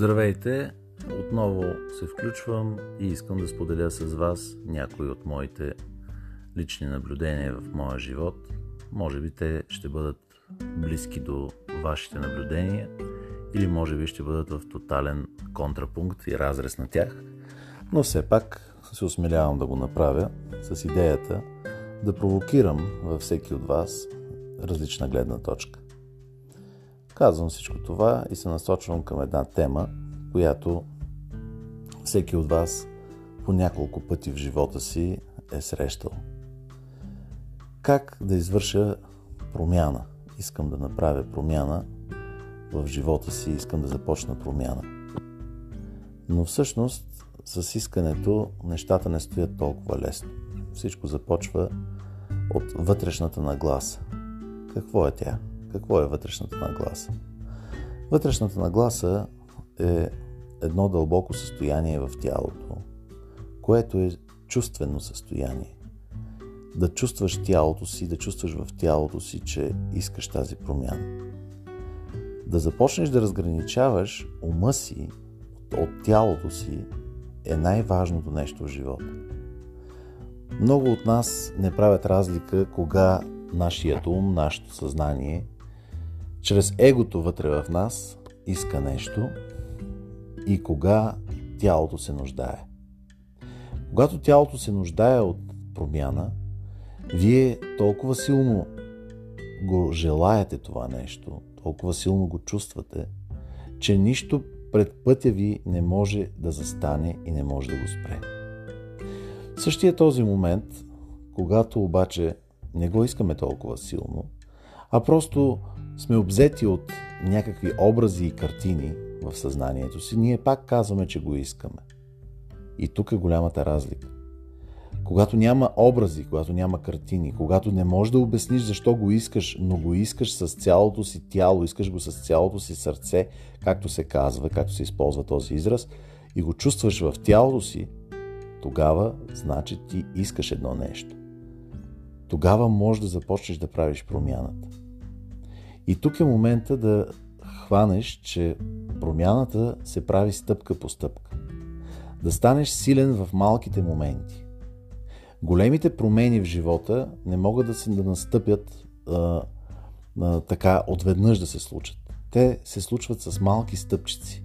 Здравейте! Отново се включвам и искам да споделя с вас някои от моите лични наблюдения в моя живот. Може би те ще бъдат близки до вашите наблюдения или може би ще бъдат в тотален контрапункт и разрез на тях. Но все пак се осмелявам да го направя с идеята да провокирам във всеки от вас различна гледна точка. Казвам всичко това и се насочвам към една тема, която всеки от вас по няколко пъти в живота си е срещал. Как да извърша промяна? Искам да направя промяна в живота си, искам да започна промяна. Но всъщност с искането нещата не стоят толкова лесно. Всичко започва от вътрешната нагласа. Какво е тя? Какво е вътрешната нагласа? Вътрешната нагласа е едно дълбоко състояние в тялото, което е чувствено състояние. Да чувстваш тялото си, да чувстваш в тялото си, че искаш тази промяна. Да започнеш да разграничаваш ума си от тялото си е най-важното нещо в живота. Много от нас не правят разлика кога нашият ум, нашето съзнание, чрез егото вътре в нас, иска нещо и кога тялото се нуждае. Когато тялото се нуждае от промяна, вие толкова силно го желаете това нещо, толкова силно го чувствате, че нищо пред пътя ви не може да застане и не може да го спре. В същия този момент, когато обаче не го искаме толкова силно, а просто сме обзети от някакви образи и картини в съзнанието си, ние пак казваме, че го искаме. И тук е голямата разлика. Когато няма образи, когато няма картини, когато не можеш да обясниш защо го искаш, но го искаш с цялото си тяло, искаш го с цялото си сърце, както се казва, както се използва този израз, и го чувстваш в тялото си, тогава значи ти искаш едно нещо. Тогава можеш да започнеш да правиш промяната. И тук е момента да хванеш, че промяната се прави стъпка по стъпка. Да станеш силен в малките моменти. Големите промени в живота не могат да се да настъпят а, а, така отведнъж да се случат. Те се случват с малки стъпчици.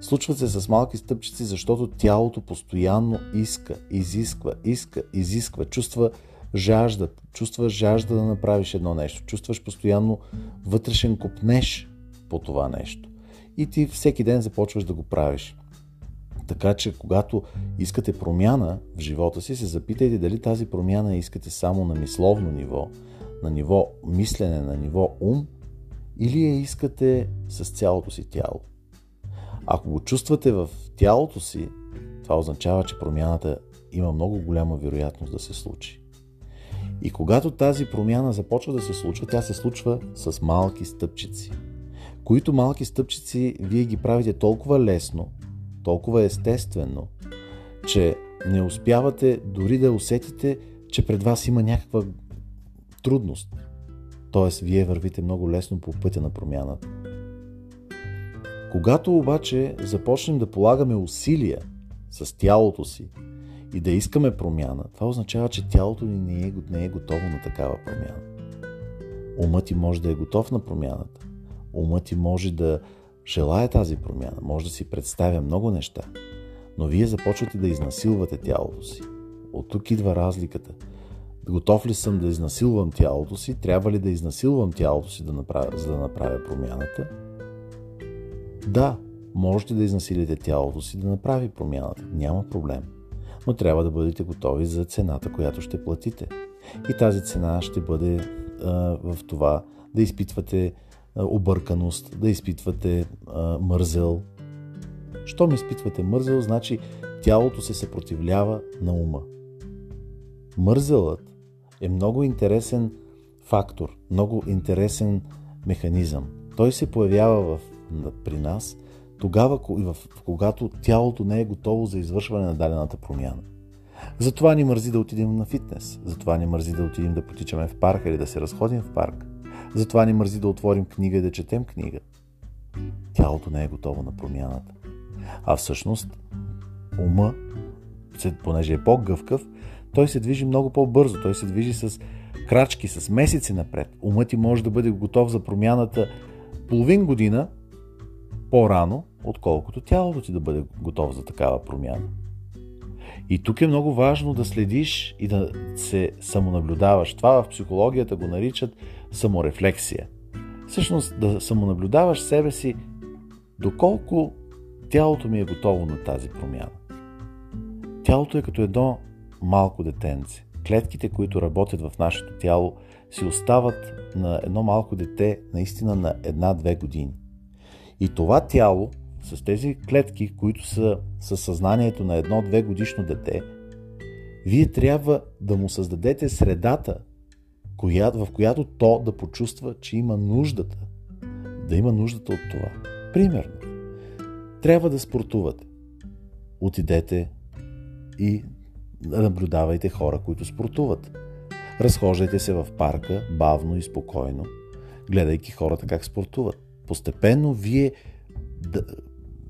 Случват се с малки стъпчици, защото тялото постоянно иска, изисква, иска, изисква, чувства жажда, чувстваш жажда да направиш едно нещо, чувстваш постоянно вътрешен копнеш по това нещо. И ти всеки ден започваш да го правиш. Така че, когато искате промяна в живота си, се запитайте дали тази промяна искате само на мисловно ниво, на ниво мислене, на ниво ум, или я искате с цялото си тяло. Ако го чувствате в тялото си, това означава, че промяната има много голяма вероятност да се случи. И когато тази промяна започва да се случва, тя се случва с малки стъпчици. Които малки стъпчици вие ги правите толкова лесно, толкова естествено, че не успявате дори да усетите, че пред вас има някаква трудност. Тоест, вие вървите много лесно по пътя на промяната. Когато обаче започнем да полагаме усилия с тялото си, и да искаме промяна, това означава, че тялото ни не е, не е готово на такава промяна. Умът ти може да е готов на промяната. Умът ти може да желая тази промяна, може да си представя много неща, но вие започвате да изнасилвате тялото си. От тук идва разликата. Готов ли съм да изнасилвам тялото си? Трябва ли да изнасилвам тялото си, да направя, за да направя промяната? Да, можете да изнасилите тялото си да направи промяната. Няма проблем но трябва да бъдете готови за цената, която ще платите. И тази цена ще бъде а, в това да изпитвате а, обърканост, да изпитвате а, мързел. Щом изпитвате мързел, значи тялото се съпротивлява на ума. Мързелът е много интересен фактор, много интересен механизъм. Той се появява в, при нас тогава, когато тялото не е готово за извършване на дадената промяна. Затова ни мързи да отидем на фитнес, затова ни мързи да отидем да потичаме в парк или да се разходим в парк, затова ни мързи да отворим книга и да четем книга. Тялото не е готово на промяната. А всъщност ума, понеже е по-гъвкав, той се движи много по-бързо. Той се движи с крачки, с месеци напред. Умът ти може да бъде готов за промяната половин година по-рано, отколкото тялото ти да бъде готов за такава промяна. И тук е много важно да следиш и да се самонаблюдаваш. Това в психологията го наричат саморефлексия. Всъщност да самонаблюдаваш себе си доколко тялото ми е готово на тази промяна. Тялото е като едно малко детенце. Клетките, които работят в нашето тяло, си остават на едно малко дете наистина на една-две години. И това тяло, с тези клетки, които са със съзнанието на едно-две годишно дете, вие трябва да му създадете средата, в която то да почувства, че има нуждата. Да има нуждата от това. Примерно, трябва да спортувате. Отидете и наблюдавайте хора, които спортуват. Разхождайте се в парка бавно и спокойно, гледайки хората как спортуват. Постепенно вие да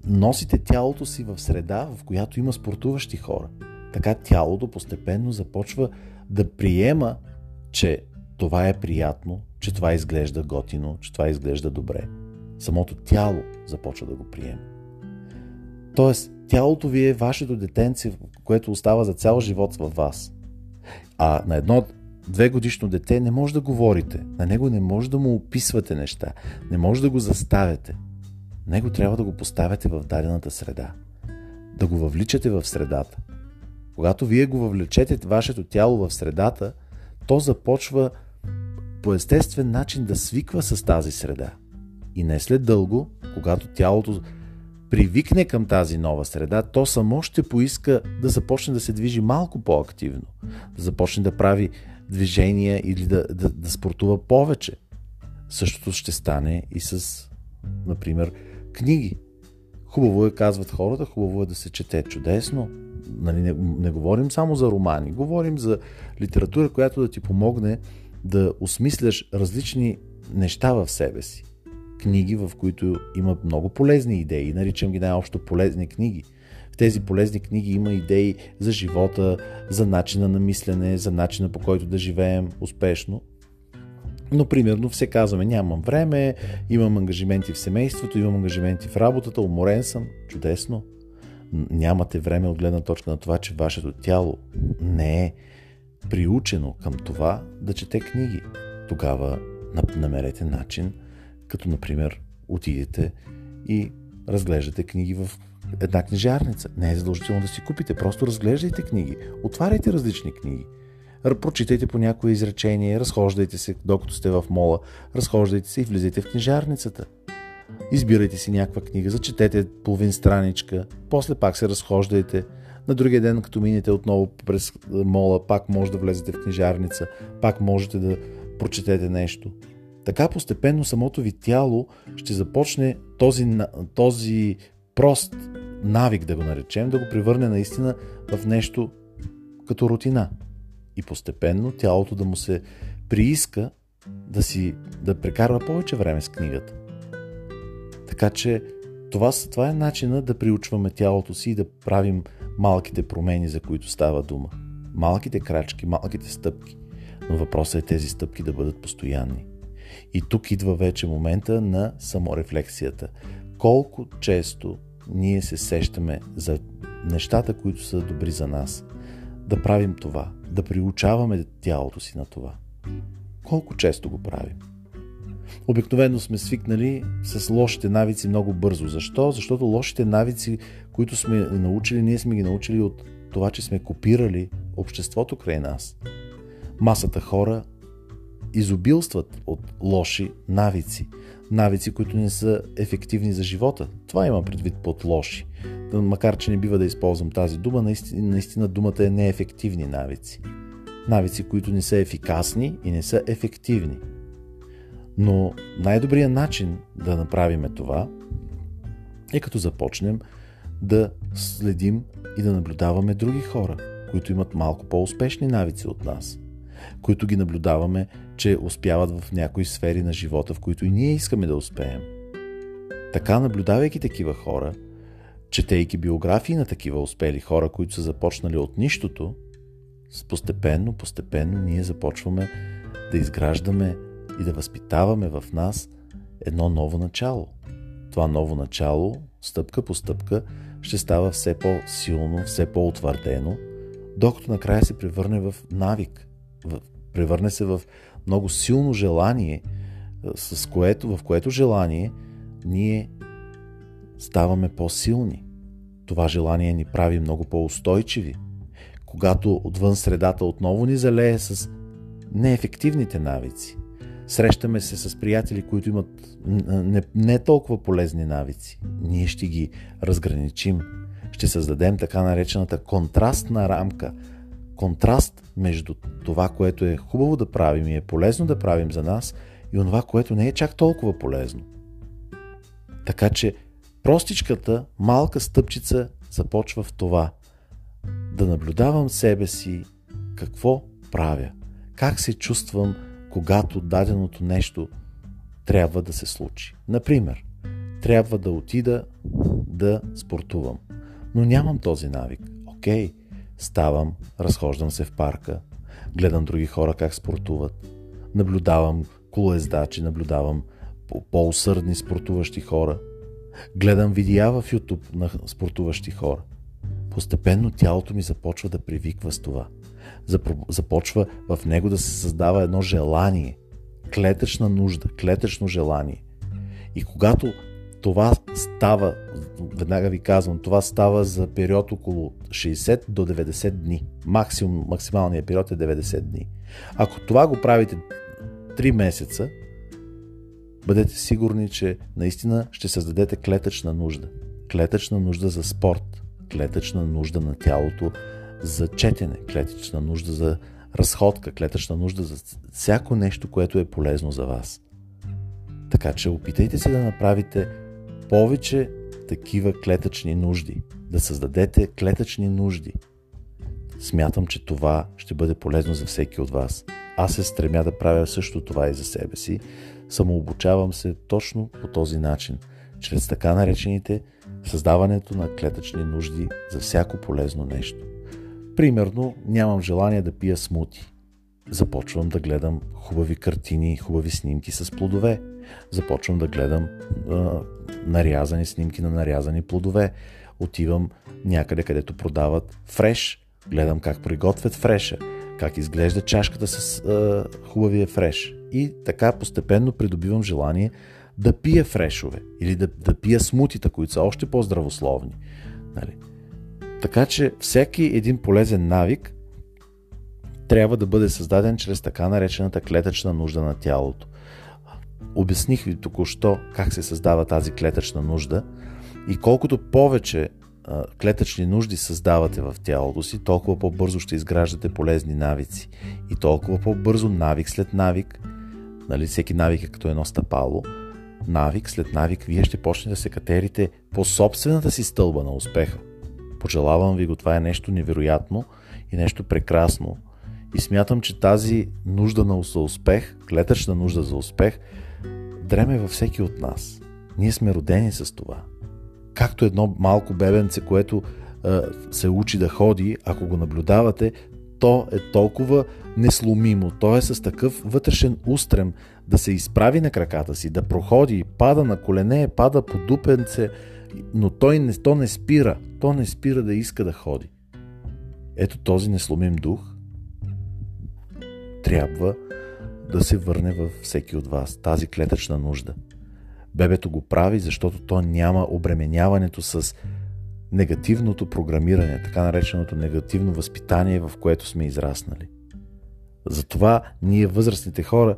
носите тялото си в среда, в която има спортуващи хора. Така тялото постепенно започва да приема, че това е приятно, че това изглежда готино, че това изглежда добре. Самото тяло започва да го приема. Тоест, тялото ви е вашето детенце, което остава за цял живот във вас. А на едно две годишно дете не може да говорите. На него не може да му описвате неща. Не може да го заставяте. Него трябва да го поставяте в дадената среда. Да го въвличате в средата. Когато вие го въвлечете вашето тяло в средата, то започва по естествен начин да свиква с тази среда. И не след дълго, когато тялото привикне към тази нова среда, то само ще поиска да започне да се движи малко по-активно, да започне да прави движения или да, да, да спортува повече. Същото ще стане и с, например, книги. Хубаво е, казват хората, хубаво е да се чете чудесно. Нали, не, не говорим само за романи, говорим за литература, която да ти помогне да осмисляш различни неща в себе си книги, в които има много полезни идеи. Наричам ги най-общо полезни книги. В тези полезни книги има идеи за живота, за начина на мислене, за начина по който да живеем успешно. Но, примерно, все казваме, нямам време, имам ангажименти в семейството, имам ангажименти в работата, уморен съм. Чудесно. Нямате време от гледна точка на това, че вашето тяло не е приучено към това да чете книги. Тогава намерете начин като например отидете и разглеждате книги в една книжарница. Не е задължително да си купите, просто разглеждайте книги, отваряйте различни книги. Прочитайте по някое изречение, разхождайте се, докато сте в мола, разхождайте се и влизайте в книжарницата. Избирайте си някаква книга, зачетете половин страничка, после пак се разхождайте. На другия ден, като минете отново през мола, пак може да влезете в книжарница, пак можете да прочетете нещо. Така постепенно самото ви тяло ще започне този, този прост навик, да го наречем, да го превърне наистина в нещо като рутина. И постепенно тялото да му се прииска да си да прекарва повече време с книгата. Така че това, това е начина да приучваме тялото си и да правим малките промени, за които става дума. Малките крачки, малките стъпки. Но въпросът е тези стъпки да бъдат постоянни. И тук идва вече момента на саморефлексията. Колко често ние се сещаме за нещата, които са добри за нас. Да правим това, да приучаваме тялото си на това. Колко често го правим? Обикновено сме свикнали с лошите навици много бързо. Защо? Защото лошите навици, които сме научили, ние сме ги научили от това, че сме копирали обществото край нас. Масата хора изобилстват от лоши навици. Навици, които не са ефективни за живота. Това има предвид под лоши. Макар, че не бива да използвам тази дума, наистина, наистина думата е неефективни навици. Навици, които не са ефикасни и не са ефективни. Но най-добрият начин да направим това е като започнем да следим и да наблюдаваме други хора, които имат малко по-успешни навици от нас, които ги наблюдаваме че успяват в някои сфери на живота, в които и ние искаме да успеем. Така, наблюдавайки такива хора, четейки биографии на такива успели хора, които са започнали от нищото, постепенно, постепенно ние започваме да изграждаме и да възпитаваме в нас едно ново начало. Това ново начало, стъпка по стъпка, ще става все по-силно, все по-утвърдено, докато накрая се превърне в навик, превърне се в много силно желание, с което, в което желание ние ставаме по-силни. Това желание ни прави много по-устойчиви. Когато отвън средата отново ни залее с неефективните навици, срещаме се с приятели, които имат не, не толкова полезни навици, ние ще ги разграничим. Ще създадем така наречената контрастна рамка. Контраст между това, което е хубаво да правим и е полезно да правим за нас, и онова, което не е чак толкова полезно. Така че простичката малка стъпчица започва в това да наблюдавам себе си какво правя, как се чувствам, когато даденото нещо трябва да се случи. Например, трябва да отида да спортувам, но нямам този навик. Окей, ставам, разхождам се в парка, гледам други хора как спортуват, наблюдавам колоездачи, наблюдавам по-усърдни спортуващи хора – Гледам видеа в YouTube на спортуващи хора. Постепенно тялото ми започва да привиква с това. Започва в него да се създава едно желание, клетъчна нужда, клетъчно желание. И когато това става, веднага ви казвам, това става за период около 60 до 90 дни. Максимум, максималният период е 90 дни. Ако това го правите 3 месеца, бъдете сигурни, че наистина ще създадете клетъчна нужда. Клетъчна нужда за спорт, клетъчна нужда на тялото за четене, клетъчна нужда за разходка, клетъчна нужда за всяко нещо, което е полезно за вас. Така че опитайте се да направите повече такива клетъчни нужди, да създадете клетъчни нужди. Смятам, че това ще бъде полезно за всеки от вас. Аз се стремя да правя също това и за себе си, Самообучавам се точно по този начин, чрез така наречените създаването на клетъчни нужди за всяко полезно нещо. Примерно, нямам желание да пия смути. Започвам да гледам хубави картини, хубави снимки с плодове. Започвам да гледам а, нарязани снимки на нарязани плодове. Отивам някъде, където продават фреш. Гледам как приготвят фреша, как изглежда чашката с а, хубавия фреш и така постепенно придобивам желание да пия фрешове или да, да пия смутита, които са още по-здравословни. Нали? Така че всеки един полезен навик трябва да бъде създаден чрез така наречената клетъчна нужда на тялото. Обясних ви току-що как се създава тази клетъчна нужда и колкото повече клетъчни нужди създавате в тялото си, толкова по-бързо ще изграждате полезни навици. И толкова по-бързо навик след навик нали, всеки навик е като едно стъпало, навик след навик вие ще почнете да се катерите по собствената си стълба на успеха. Пожелавам ви го, това е нещо невероятно и нещо прекрасно. И смятам, че тази нужда на за успех, клетъчна нужда за успех, дреме във всеки от нас. Ние сме родени с това. Както едно малко бебенце, което е, се учи да ходи, ако го наблюдавате, то е толкова несломимо, то е с такъв вътрешен устрем да се изправи на краката си, да проходи, пада на колене, пада по дупенце, но той не, то не спира, то не спира да иска да ходи. Ето този несломим дух трябва да се върне във всеки от вас, тази клетъчна нужда. Бебето го прави, защото то няма обременяването с негативното програмиране, така нареченото негативно възпитание, в което сме израснали. Затова ние, възрастните хора,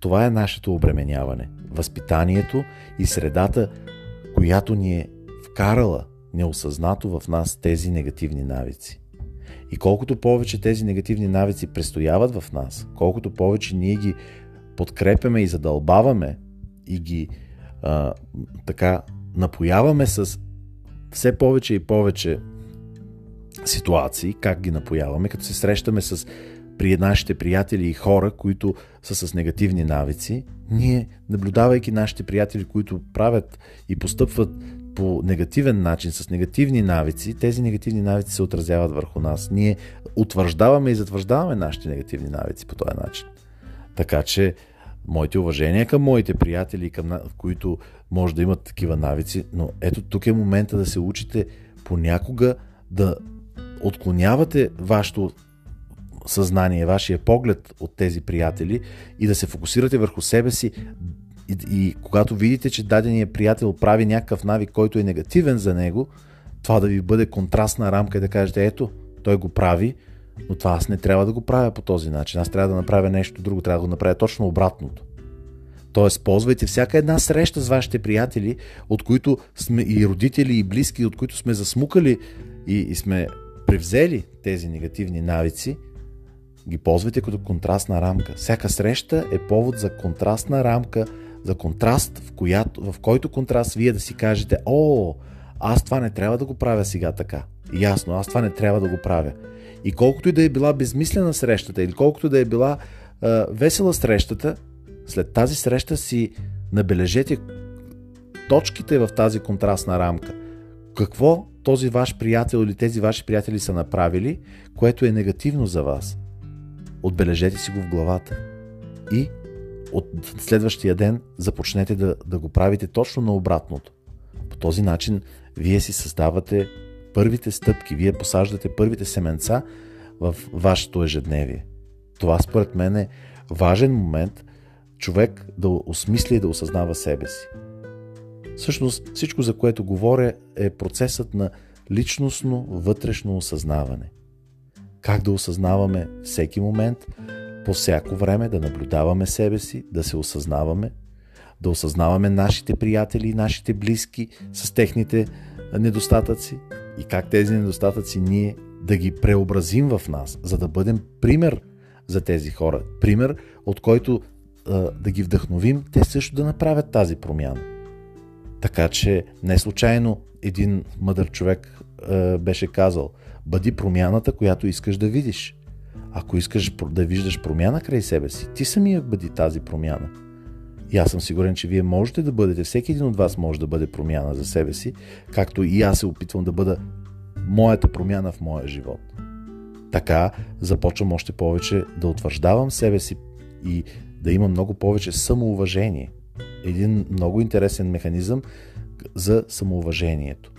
това е нашето обременяване. Възпитанието и средата, която ни е вкарала неосъзнато в нас тези негативни навици. И колкото повече тези негативни навици престояват в нас, колкото повече ние ги подкрепяме и задълбаваме и ги а, така напояваме с все повече и повече ситуации, как ги напояваме, като се срещаме с при нашите приятели и хора, които са с негативни навици, ние, наблюдавайки нашите приятели, които правят и постъпват по негативен начин, с негативни навици, тези негативни навици се отразяват върху нас. Ние утвърждаваме и затвърждаваме нашите негативни навици по този начин. Така че, моите уважения към моите приятели, към които може да имат такива навици, но ето тук е момента да се учите понякога да отклонявате вашето съзнание, вашия поглед от тези приятели и да се фокусирате върху себе си и, и когато видите, че дадения приятел прави някакъв навик, който е негативен за него, това да ви бъде контрастна рамка и да кажете, ето, той го прави, но това аз не трябва да го правя по този начин. Аз трябва да направя нещо друго, трябва да го направя точно обратното. Тоест, ползвайте всяка една среща с вашите приятели, от които сме и родители, и близки, от които сме засмукали и, и сме превзели тези негативни навици, ги ползвайте като контрастна рамка. Всяка среща е повод за контрастна рамка, за контраст, в, която, в който контраст вие да си кажете, о, аз това не трябва да го правя сега така. Ясно, аз това не трябва да го правя. И колкото и да е била безмислена срещата, или колкото да е била а, весела срещата, след тази среща си набележете точките в тази контрастна рамка. Какво този ваш приятел или тези ваши приятели са направили, което е негативно за вас. Отбележете си го в главата. И от следващия ден започнете да, да го правите точно на обратното. По този начин вие си създавате първите стъпки, вие посаждате първите семенца в вашето ежедневие. Това според мен е важен момент човек да осмисли и да осъзнава себе си. Всъщност всичко, за което говоря, е процесът на личностно вътрешно осъзнаване. Как да осъзнаваме всеки момент, по всяко време да наблюдаваме себе си, да се осъзнаваме, да осъзнаваме нашите приятели и нашите близки с техните недостатъци и как тези недостатъци ние да ги преобразим в нас, за да бъдем пример за тези хора. Пример, от който да ги вдъхновим, те също да направят тази промяна. Така че не случайно един мъдър човек а, беше казал, бъди промяната, която искаш да видиш. Ако искаш да виждаш промяна край себе си, ти самия бъди тази промяна. И аз съм сигурен, че вие можете да бъдете, всеки един от вас може да бъде промяна за себе си, както и аз се опитвам да бъда моята промяна в моя живот. Така започвам още повече да утвърждавам себе си и да имам много повече самоуважение. Един много интересен механизъм за самоуважението.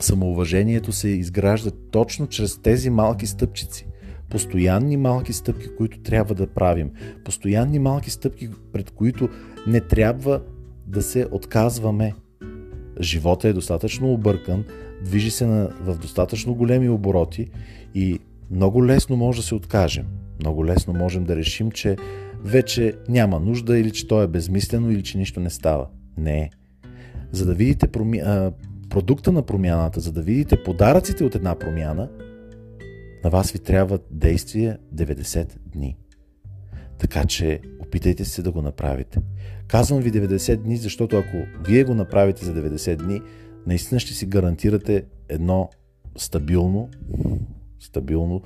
Самоуважението се изгражда точно чрез тези малки стъпчици постоянни малки стъпки, които трябва да правим, постоянни малки стъпки, пред които не трябва да се отказваме. Живота е достатъчно объркан, движи се на, в достатъчно големи обороти и много лесно може да се откажем. Много лесно можем да решим, че вече няма нужда или че то е безмислено или че нищо не става. Не. За да видите проми... продукта на промяната, за да видите подаръците от една промяна – на вас ви трябва действие 90 дни. Така че опитайте се да го направите. Казвам ви 90 дни, защото ако вие го направите за 90 дни, наистина ще си гарантирате едно стабилно, стабилно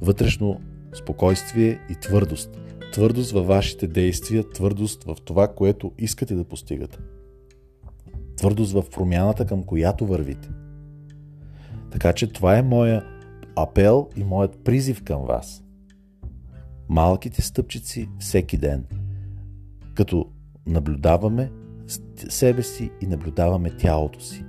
вътрешно спокойствие и твърдост. Твърдост във вашите действия, твърдост в това, което искате да постигате. Твърдост в промяната, към която вървите. Така че това е моя апел и моят призив към вас. Малките стъпчици всеки ден, като наблюдаваме себе си и наблюдаваме тялото си.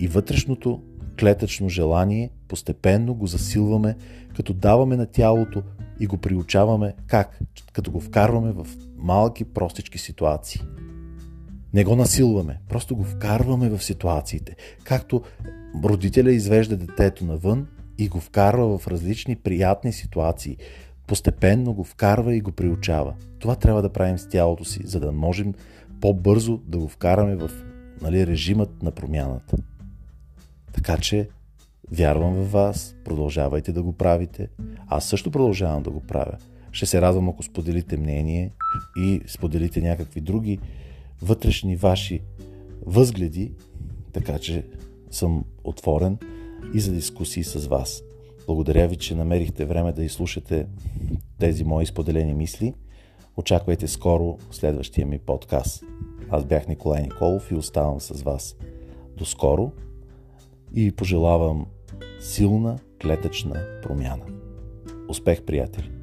И вътрешното клетъчно желание постепенно го засилваме, като даваме на тялото и го приучаваме как? Като го вкарваме в малки, простички ситуации. Не го насилваме, просто го вкарваме в ситуациите. Както родителя извежда детето навън и го вкарва в различни приятни ситуации. Постепенно го вкарва и го приучава. Това трябва да правим с тялото си, за да можем по-бързо да го вкараме в нали, режимът на промяната. Така че вярвам в вас, продължавайте да го правите. Аз също продължавам да го правя. Ще се радвам, ако споделите мнение и споделите някакви други вътрешни ваши възгледи, така че съм отворен и за дискусии с вас. Благодаря ви, че намерихте време да изслушате тези мои споделени мисли. Очаквайте скоро следващия ми подкаст. Аз бях Николай Николов и оставам с вас. До скоро и пожелавам силна клетъчна промяна. Успех, приятели!